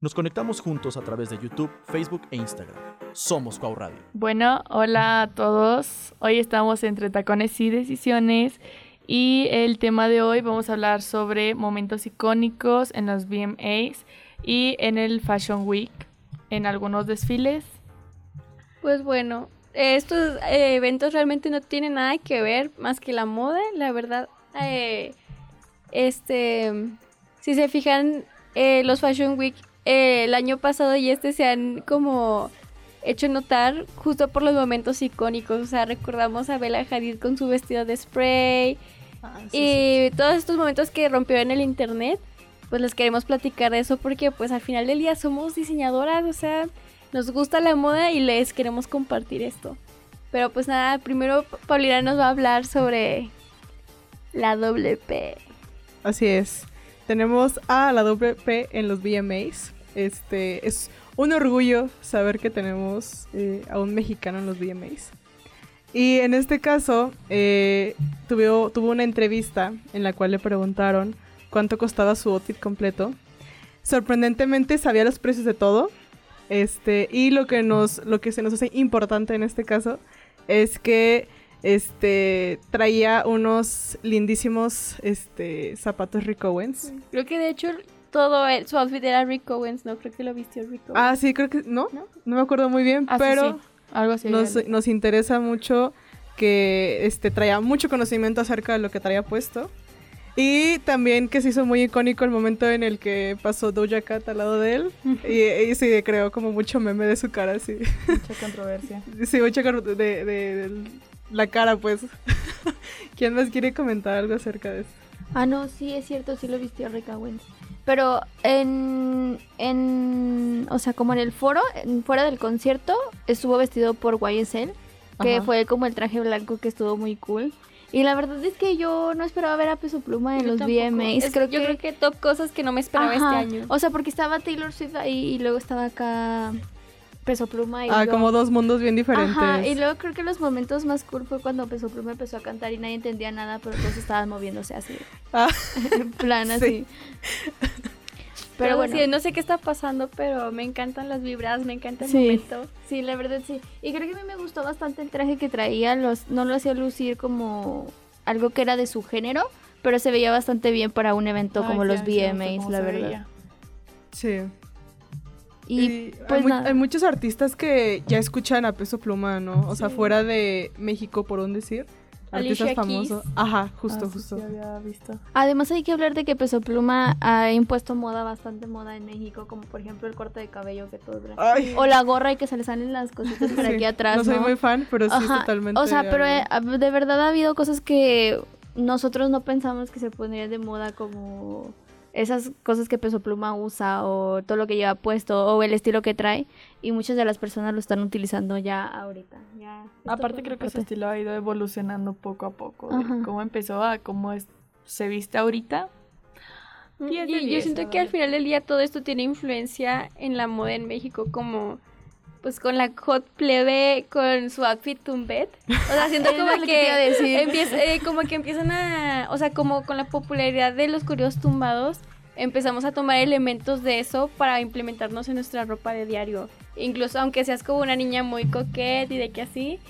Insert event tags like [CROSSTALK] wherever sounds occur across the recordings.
Nos conectamos juntos a través de YouTube, Facebook e Instagram. Somos Cuau Radio. Bueno, hola a todos. Hoy estamos entre tacones y decisiones. Y el tema de hoy vamos a hablar sobre momentos icónicos en los VMAs y en el Fashion Week, en algunos desfiles. Pues bueno, estos eh, eventos realmente no tienen nada que ver más que la moda, la verdad. Eh, este, si se fijan, eh, los Fashion Week el año pasado y este se han como hecho notar justo por los momentos icónicos. O sea, recordamos a Bella Hadid con su vestido de spray ah, y todos estos momentos que rompió en el internet. Pues les queremos platicar de eso porque pues al final del día somos diseñadoras, o sea, nos gusta la moda y les queremos compartir esto. Pero pues nada, primero Paulina nos va a hablar sobre la WP. Así es. Tenemos a la WP en los VMAs. Este, es un orgullo saber que tenemos eh, a un mexicano en los VMAs. Y en este caso, eh, tuvo, tuvo una entrevista en la cual le preguntaron cuánto costaba su outfit completo. Sorprendentemente sabía los precios de todo. Este, y lo que, nos, lo que se nos hace importante en este caso es que este traía unos lindísimos este, zapatos Rick Owens. Creo que de hecho todo su outfit era Rick Owens, ¿no? Creo que lo vistió Rick Owens. Ah, sí, creo que, ¿no? No, me acuerdo muy bien, ah, pero algo así. Nos, interesa mucho que este, traía mucho conocimiento acerca de lo que traía puesto. Y también que se hizo muy icónico el momento en el que pasó Doja Cat al lado de él. y, se creó como mucho meme de su cara, sí. Mucha controversia. [LAUGHS] sí, mucha de, de, la cara, pues. [LAUGHS] ¿Quién más quiere comentar algo acerca de eso? Ah, no, sí, es cierto, sí lo vistió Rick Owens. Pero en, en, o sea, como en el foro, fuera del concierto, estuvo vestido por YSL, que fue como el traje blanco que estuvo muy cool. Y la verdad es que yo no esperaba ver a Peso Pluma en los VMAs. creo yo creo que top cosas que no me esperaba este año. O sea, porque estaba Taylor Swift ahí y luego estaba acá Peso Pluma. Y ah, como dos mundos bien diferentes. Ajá, y luego creo que los momentos más cool fue cuando Peso Pluma empezó a cantar y nadie entendía nada, pero todos estaban moviéndose así. Ah, [LAUGHS] en plan [LAUGHS] así. Pero, bueno, sí, no sé qué está pasando, pero me encantan las vibras, me encanta el momento. Sí, la verdad sí. Y creo que a mí me gustó bastante el traje que traía, los, no lo hacía lucir como algo que era de su género, pero se veía bastante bien para un evento como los VMAs, la verdad. Sí. Y, pues hay, muchos artistas que ya escuchan a Peso Pluma, ¿no? O sea, fuera de México, por un decir. Artistas famosos. Ajá, justo, ah, justo. Además hay que hablar de que Peso Pluma ha impuesto moda, bastante moda en México, como por ejemplo el corte de cabello que todos O la gorra y que se le salen las cositas por aquí atrás. No, soy muy fan, pero sí totalmente. O sea, pero eh, de verdad ha habido cosas que nosotros no pensamos que se pondrían de moda como esas cosas que Peso Pluma usa o todo lo que lleva puesto o el estilo que trae y muchas de las personas lo están utilizando ya ahorita. Ya Aparte creo que ese estilo ha ido evolucionando poco a poco, cómo empezó a cómo se viste ahorita. Mm, y yo siento que al final del día todo esto tiene influencia en la moda en México como pues con la hot plebe con su outfit tumbet. O sea, siento [LAUGHS] como que, empieza, eh, como que empiezan a, o sea, como con la popularidad de los curiosos tumbados, empezamos a tomar elementos de eso para implementarnos en nuestra ropa de diario. Incluso aunque seas como una niña muy coquette y de que así,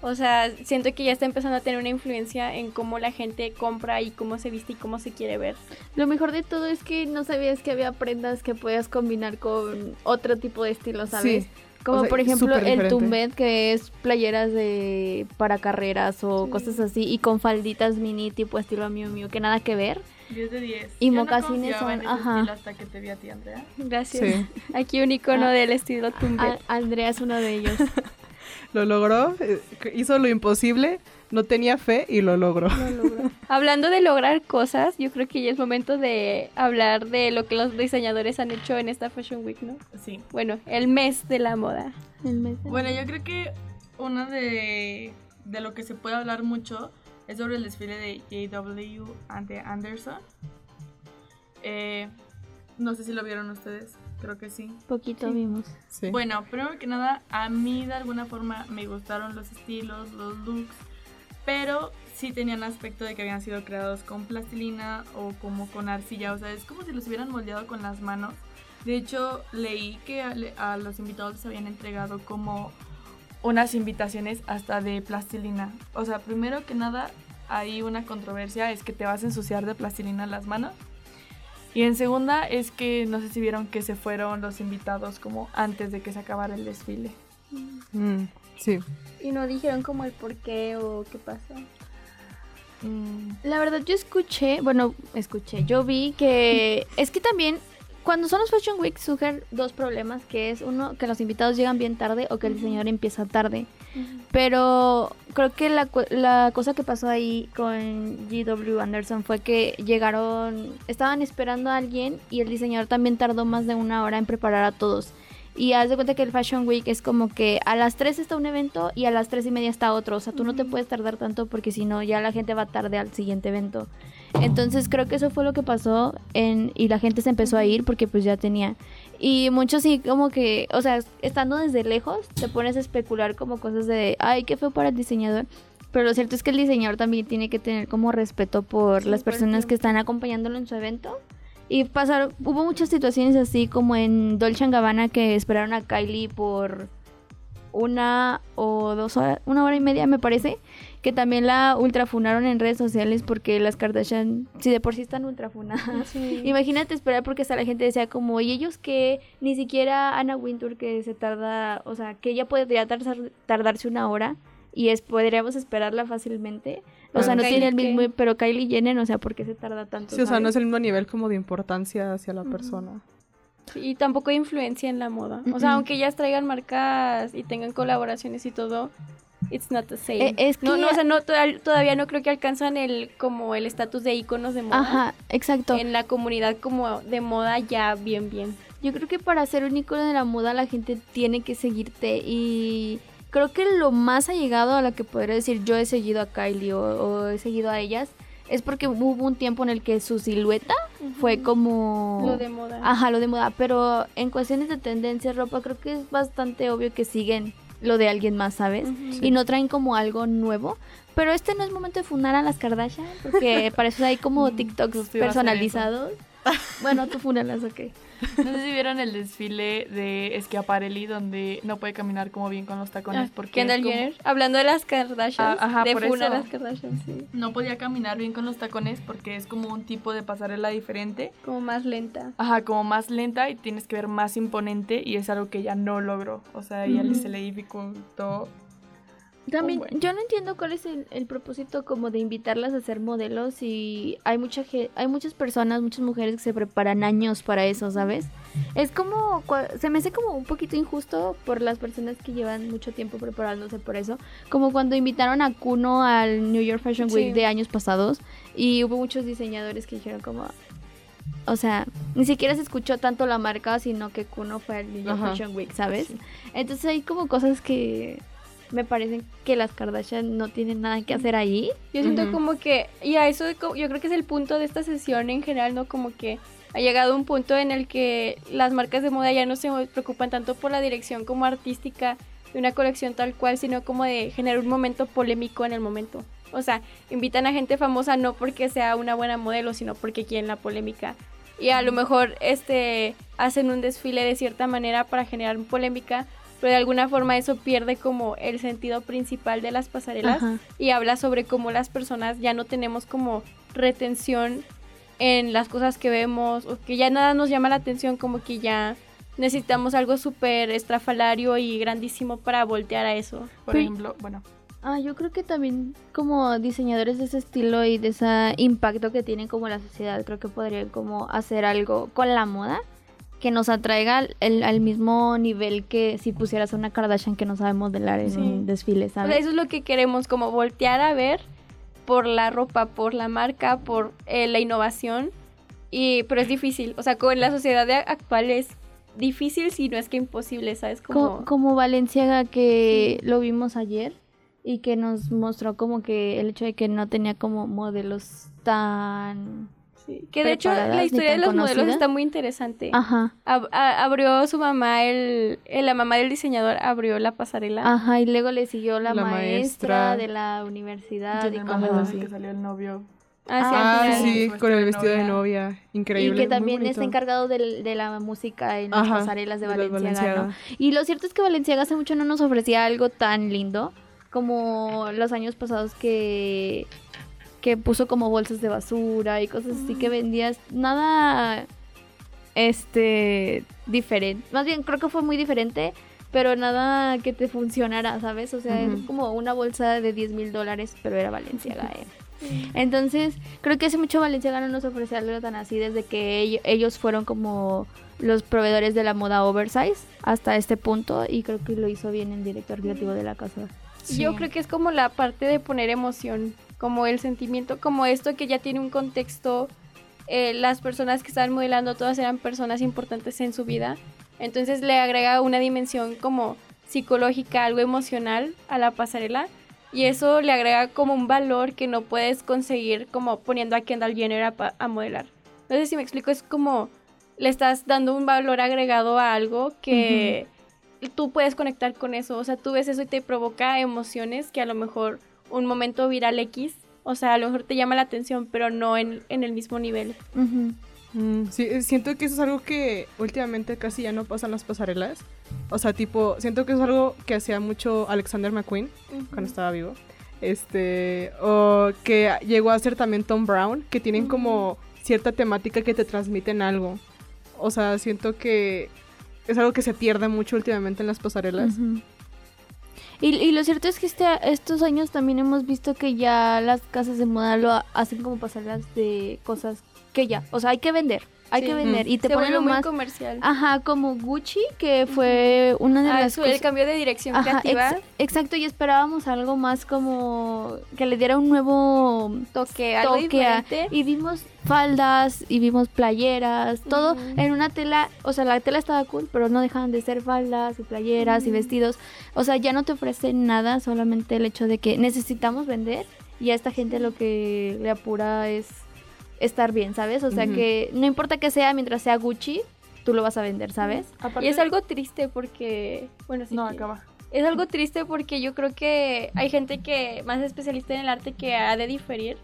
o sea, siento que ya está empezando a tener una influencia en cómo la gente compra y cómo se viste y cómo se quiere ver. Lo mejor de todo es que no sabías que había prendas que podías combinar con otro tipo de estilo, ¿sabes? Como por ejemplo el tumbet, que es playeras de para carreras o cosas así, y con falditas mini tipo estilo Miu Miu, que nada que ver. 10 de 10. Y mocasines son, ajá. Hasta que te vi a ti, Andrea. Gracias. Aquí un icono ah. del estilo tumbet. Andrea es uno de ellos. [LAUGHS] lo logró, eh, hizo lo imposible, no tenía fe y lo logró. Hablando de lograr cosas, yo creo que ya es momento de hablar de lo que los diseñadores han hecho en esta Fashion Week, ¿no? Sí. Bueno, el mes de la moda. bueno, yo creo que uno de, de lo que se puede hablar mucho es sobre el desfile de JW ante Anderson. Eh, no sé si lo vieron ustedes. Creo que sí. Poquito vimos. Bueno, primero que nada, a mí de alguna forma me gustaron los estilos, los looks, pero sí tenían aspecto de que habían sido creados con plastilina o como con arcilla, o sea, es como si los hubieran moldeado con las manos, De hecho, leí que a, los invitados les habían entregado como unas invitaciones hasta de plastilina. O sea, primero que nada, hay una controversia, es que te vas a ensuciar de plastilina las manos. Y en segunda es que no sé si vieron que se fueron los invitados como antes de que se acabara el desfile. Mm, sí. Y no dijeron como el por qué o qué pasó. Mm. La verdad yo escuché, bueno, escuché, yo vi que es que también cuando son los Fashion Week surgen dos problemas, que es uno, que los invitados llegan bien tarde o que el diseñador empieza tarde. Pero creo que la, la, cosa que pasó ahí con GW Anderson fue que llegaron, estaban esperando a alguien y el diseñador también tardó más de una hora en preparar a todos. Y haz de cuenta que el Fashion Week es como que a las 3 está un evento y a las 3 y media está otro. O sea, tú no te puedes tardar tanto porque si no, ya la gente va tarde al siguiente evento. Entonces creo que eso fue lo que pasó en, y la gente se empezó a ir porque pues ya tenía. Y muchos sí como que, o sea, estando desde lejos, te pones a especular como cosas de, ay, qué fue para el diseñador. Pero lo cierto es que el diseñador también tiene que tener como respeto por las personas que están acompañándolo en su evento. Y pasaron, hubo muchas situaciones así como en Dolce Gabbana que esperaron a Kylie por una o dos horas, una hora y media me parece, que también la ultrafunaron en redes sociales porque las Kardashian, si de por sí están ultrafunadas, imagínate esperar porque hasta la gente decía como, y ellos que ni siquiera Anna Wintour que se tarda, o sea, que ella podría tardarse una hora y es, podríamos esperarla fácilmente. O sea, no tiene el mismo, pero Kylie Jenner, o sea, ¿por qué se tarda tanto? Sí, o sea, no es el mismo nivel como de importancia hacia la persona. Y tampoco hay influencia en la moda. O sea, aunque ellas traigan marcas y tengan colaboraciones y todo, it's not the same. Eh, es que no, no, o sea, no, todavía no creo que alcanzan el como el estatus de iconos de moda. Ajá, exacto. En la comunidad como de moda ya bien bien. Yo creo que para ser un icono de la moda la gente tiene que seguirte y Creo que lo más allegado a lo que podría decir yo he seguido a Kylie o, he seguido a ellas es porque hubo un tiempo en el que su silueta fue como... Lo de moda. Ajá, lo de moda. Pero en cuestiones de tendencia, ropa, creo que es bastante obvio que siguen lo de alguien más, ¿sabes? Y no traen como algo nuevo. Pero este no es momento de fundar a las Kardashian, porque [LAUGHS] para eso hay como TikToks personalizados. [LAUGHS] Bueno, tú funalas, ok. No sé si vieron el desfile de Schiaparelli donde no puede caminar como bien con los tacones ah, porque Kendall Jenner, hablando de las Kardashians, ah, ajá, de por eso, las Kardashians, sí. No podía caminar bien con los tacones porque es como un tipo de pasarela diferente. Como más lenta. Ajá, como más lenta y tienes que ver más imponente y es algo que ella no logró. O sea, ella se le dificultó también, yo no entiendo cuál es el, propósito como de invitarlas a ser modelos y hay mucha hay muchas personas, muchas mujeres que se preparan años para eso, ¿sabes? Es como, se me hace como un poquito injusto por las personas que llevan mucho tiempo preparándose por eso, como cuando invitaron a Kuno al New York Fashion Week de años pasados y hubo muchos diseñadores que dijeron como, o sea, ni siquiera se escuchó tanto la marca, sino que Kuno fue al New York Fashion Week, ¿sabes? Entonces hay como cosas que me parece que las Kardashian no tienen nada que hacer ahí. Yo siento como que, y a eso yo creo que es el punto de esta sesión en general, ¿no? Como que ha llegado un punto en el que las marcas de moda ya no se preocupan tanto por la dirección como artística de una colección tal cual, sino como de generar un momento polémico en el momento. O sea, invitan a gente famosa no porque sea una buena modelo, sino porque quieren la polémica. Y a lo mejor este hacen un desfile de cierta manera para generar polémica, pero de alguna forma eso pierde como el sentido principal de las pasarelas y habla sobre cómo las personas ya no tenemos como retención en las cosas que vemos o que ya nada nos llama la atención como que ya necesitamos algo súper estrafalario y grandísimo para voltear a eso. Por ejemplo, bueno. Ah, yo creo que también como diseñadores de ese estilo y de ese impacto que tienen como la sociedad, creo que podrían como hacer algo con la moda que nos atraiga al, mismo nivel que si pusieras una Kardashian que no sabe modelar en un desfile, ¿sabes? eso es lo que queremos, como voltear a ver por la ropa, por la marca, por eh, la innovación. Y, pero es difícil, o sea, con la sociedad actual es difícil si no es que imposible, ¿sabes? Como, como Valenciaga que lo vimos ayer y que nos mostró como que el hecho de que no tenía como modelos tan que de hecho la historia de los modelos está muy interesante. Ajá. abrió su mamá, el, la mamá del diseñador abrió la pasarela. Ajá, y luego le siguió la, maestra, de la universidad y cosas así. que salió el novio Ah, ah sí, con el vestido de novia. Increíble. Y que también está encargado de, de, la música en las pasarelas de, Valenciaga. Y lo cierto es que Valenciaga hace mucho no nos ofrecía algo tan lindo como los años pasados que que puso como bolsas de basura y cosas así que vendías nada este diferente más bien creo que fue muy diferente pero nada que te funcionara sabes o sea es como una bolsa de 10 mil dólares pero era Valenciaga eh. [LAUGHS] Entonces, creo que hace mucho Valenciaga no nos ofrece algo tan así desde que ellos fueron como los proveedores de la moda oversize hasta este punto y creo que lo hizo bien el director creativo de la casa. Yo creo que es como la parte de poner emoción, como el sentimiento, como esto que ya tiene un contexto. Eh, las personas que están modelando todas eran personas importantes en su vida. Entonces le agrega una dimensión como psicológica, algo emocional a la pasarela y eso le agrega como un valor que no puedes conseguir como poniendo a Kendall Jenner a, a, modelar. No sé si me explico, es como le estás dando un valor agregado a algo que tú puedes conectar con eso. O sea, tú ves eso y te provoca emociones que a lo mejor un momento viral X, o sea, a lo mejor te llama la atención, pero no en, el mismo nivel. Mm, sí, eh, siento que eso es algo que últimamente casi ya no pasa en las pasarelas. O sea, tipo, siento que es algo que hacía mucho Alexander McQueen cuando estaba vivo. Este, o que llegó a ser también Tom Brown, que tienen como cierta temática que te transmiten algo. O sea, siento que es algo que se pierde mucho últimamente en las pasarelas. Y, y, lo cierto es que este, estos años también hemos visto que ya las casas de moda lo hacen como pasarelas de cosas que ya, o sea, hay que vender. Hay que vender y te ponen lo más comercial. Ajque como Gucci, que fue una de ah, las el cambio de dirección creativa. exacto, y esperábamos algo más como que le diera un nuevo toque, algo diferente. y vimos faldas y vimos playeras, todo en una tela, o sea, la tela estaba cool, pero no dejaban de ser faldas y playeras y vestidos. O sea, ya no te ofrecen nada, solamente el hecho de que necesitamos vender y a esta gente lo que le apura es estar bien, ¿sabes? O sea que no importa que sea, mientras sea Gucci, tú lo vas a vender, ¿sabes? y es algo triste porque, bueno, sí. No, acaba. Es algo triste porque yo creo que hay gente que más especialista en el arte que ha de diferir,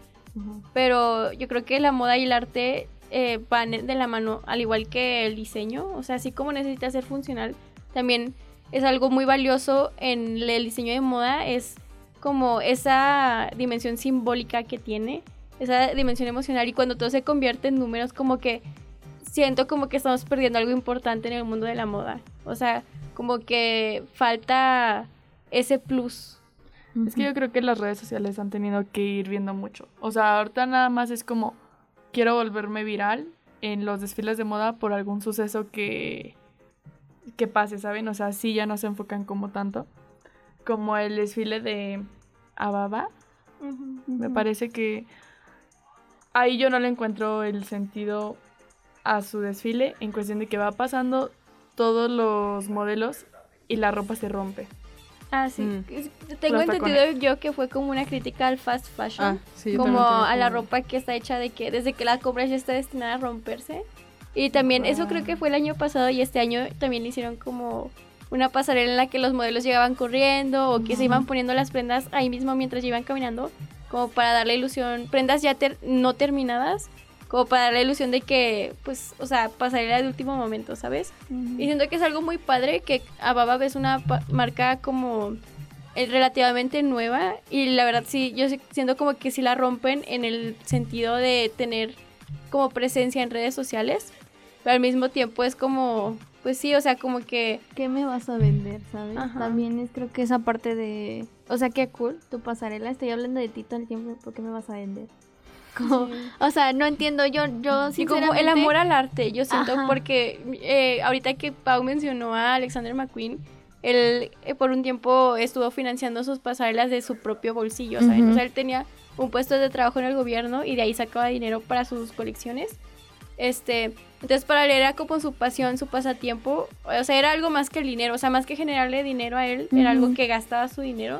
pero yo creo que la moda y el arte eh, van de la mano, al igual que el diseño, o sea, así como necesita ser funcional, también es algo muy valioso en el diseño de moda, es como esa dimensión simbólica que tiene esa dimensión emocional y cuando todo se convierte en números como que siento como que estamos perdiendo algo importante en el mundo de la moda. O sea, como que falta ese plus. Es que yo creo que las redes sociales han tenido que ir viendo mucho. O sea, ahorita nada más es como quiero volverme viral en los desfiles de moda por algún suceso que que pase, ¿saben? O sea, sí ya no se enfocan como tanto como el desfile de Ababa. Me parece que ahí yo no le encuentro el sentido a su desfile en cuestión de que va pasando todos los modelos y la ropa se rompe. Ah, sí. Mm. Tengo entendido yo que fue como una crítica al fast fashion. Ah, como a la ropa que está hecha de que desde que la compras ya está destinada a romperse. Y también eso creo que fue el año pasado y este año también hicieron como una pasarela en la que los modelos llegaban corriendo o que se iban poniendo las prendas ahí mismo mientras iban caminando como para dar la ilusión, prendas ya no terminadas, como para dar la ilusión de que, pues, o sea, pasaría de último momento, ¿sabes? Y siento que es algo muy padre que Ababa es una marca como eh, relativamente nueva y la verdad sí, yo siento como que sí la rompen en el sentido de tener como presencia en redes sociales, pero al mismo tiempo es como pues sí, o sea, como que... ¿Qué me vas a vender, sabes? También es creo que esa parte de... O sea, qué cool, tu pasarela, estoy hablando de ti todo el tiempo, ¿por qué me vas a vender? [LAUGHS] Como, O sea, no entiendo, yo, yo sí, como el amor al arte, yo siento, porque eh, ahorita que Pau mencionó a Alexander McQueen, él eh, por un tiempo estuvo financiando sus pasarelas de su propio bolsillo, ¿sabes? O sea, él tenía un puesto de trabajo en el gobierno y de ahí sacaba dinero para sus colecciones. Este, entonces para él era como su pasión, su pasatiempo, o sea, era algo más que el dinero, o sea, más que generarle dinero a él, era algo que gastaba su dinero.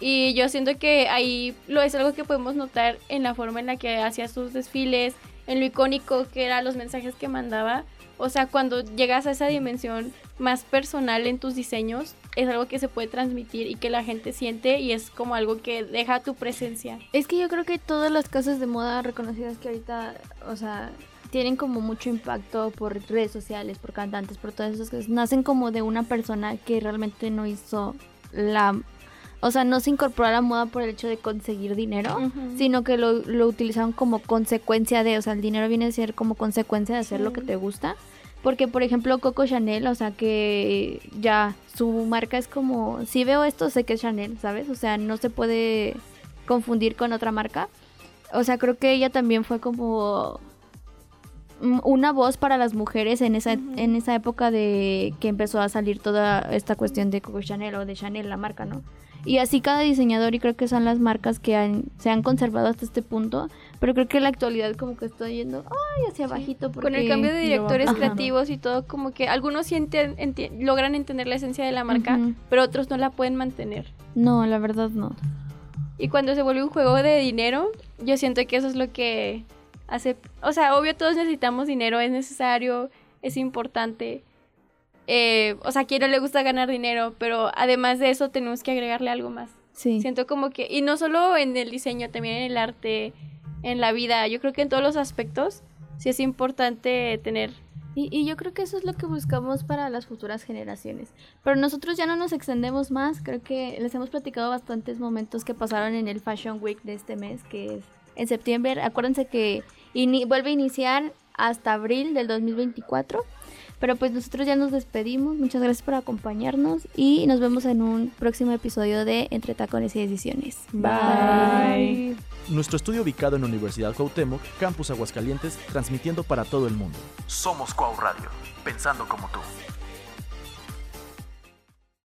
Y yo siento que ahí lo es algo que podemos notar en la forma en la que hacía sus desfiles, en lo icónico que eran los mensajes que mandaba, O sea, cuando llegas a esa dimensión más personal en tus diseños, es algo que se puede transmitir y que la gente siente y es como algo que deja tu presencia. Es que yo creo que todas las casas de moda reconocidas que ahorita, o sea, tienen como mucho impacto por redes sociales, por cantantes, por todas esas cosas, nacen como de una persona que realmente no hizo la o sea, no se incorporó a la moda por el hecho de conseguir dinero, sino que lo, lo, utilizaron como consecuencia de, o sea, el dinero viene a ser como consecuencia de hacer lo que te gusta. Porque, por ejemplo, Coco Chanel, o sea, que ya su marca es como, si veo esto, sé que es Chanel, ¿sabes? O sea, no se puede confundir con otra marca. O sea, creo que ella también fue como una voz para las mujeres en esa, en esa época de que empezó a salir toda esta cuestión de Coco Chanel o de Chanel, la marca, ¿no? Y así cada diseñador y creo que son las marcas que se han conservado hasta este punto. Pero creo que la actualidad como que está yendo ay, hacia abajito. Con el cambio de directores creativos y todo, como que algunos sienten, logran entender la esencia de la marca, pero otros no la pueden mantener. No, la verdad no. Y cuando se vuelve un juego de dinero, yo siento que eso es lo que. O sea, obvio todos necesitamos dinero, es necesario, es importante eh, o sea, a quien no le gusta ganar dinero, pero además de eso tenemos que agregarle algo más. Sí. Siento como que, y no solo en el diseño, también en el arte, en la vida, yo creo que en todos los aspectos sí es importante tener y, y, yo creo que eso es lo que buscamos para las futuras generaciones. Pero nosotros ya no nos extendemos más. Creo que les hemos platicado bastantes momentos que pasaron en el Fashion Week de este mes, que es en septiembre. Acuérdense que vuelve a iniciar hasta abril del 2024. Pero pues nosotros ya nos despedimos. Muchas gracias por acompañarnos y nos vemos en un próximo episodio de Entre Tacones y Decisiones. Bye. Nuestro estudio ubicado en Universidad Cuauhtémoc, Campus Aguascalientes, transmitiendo para todo el mundo. Somos Cuau Radio, pensando como tú.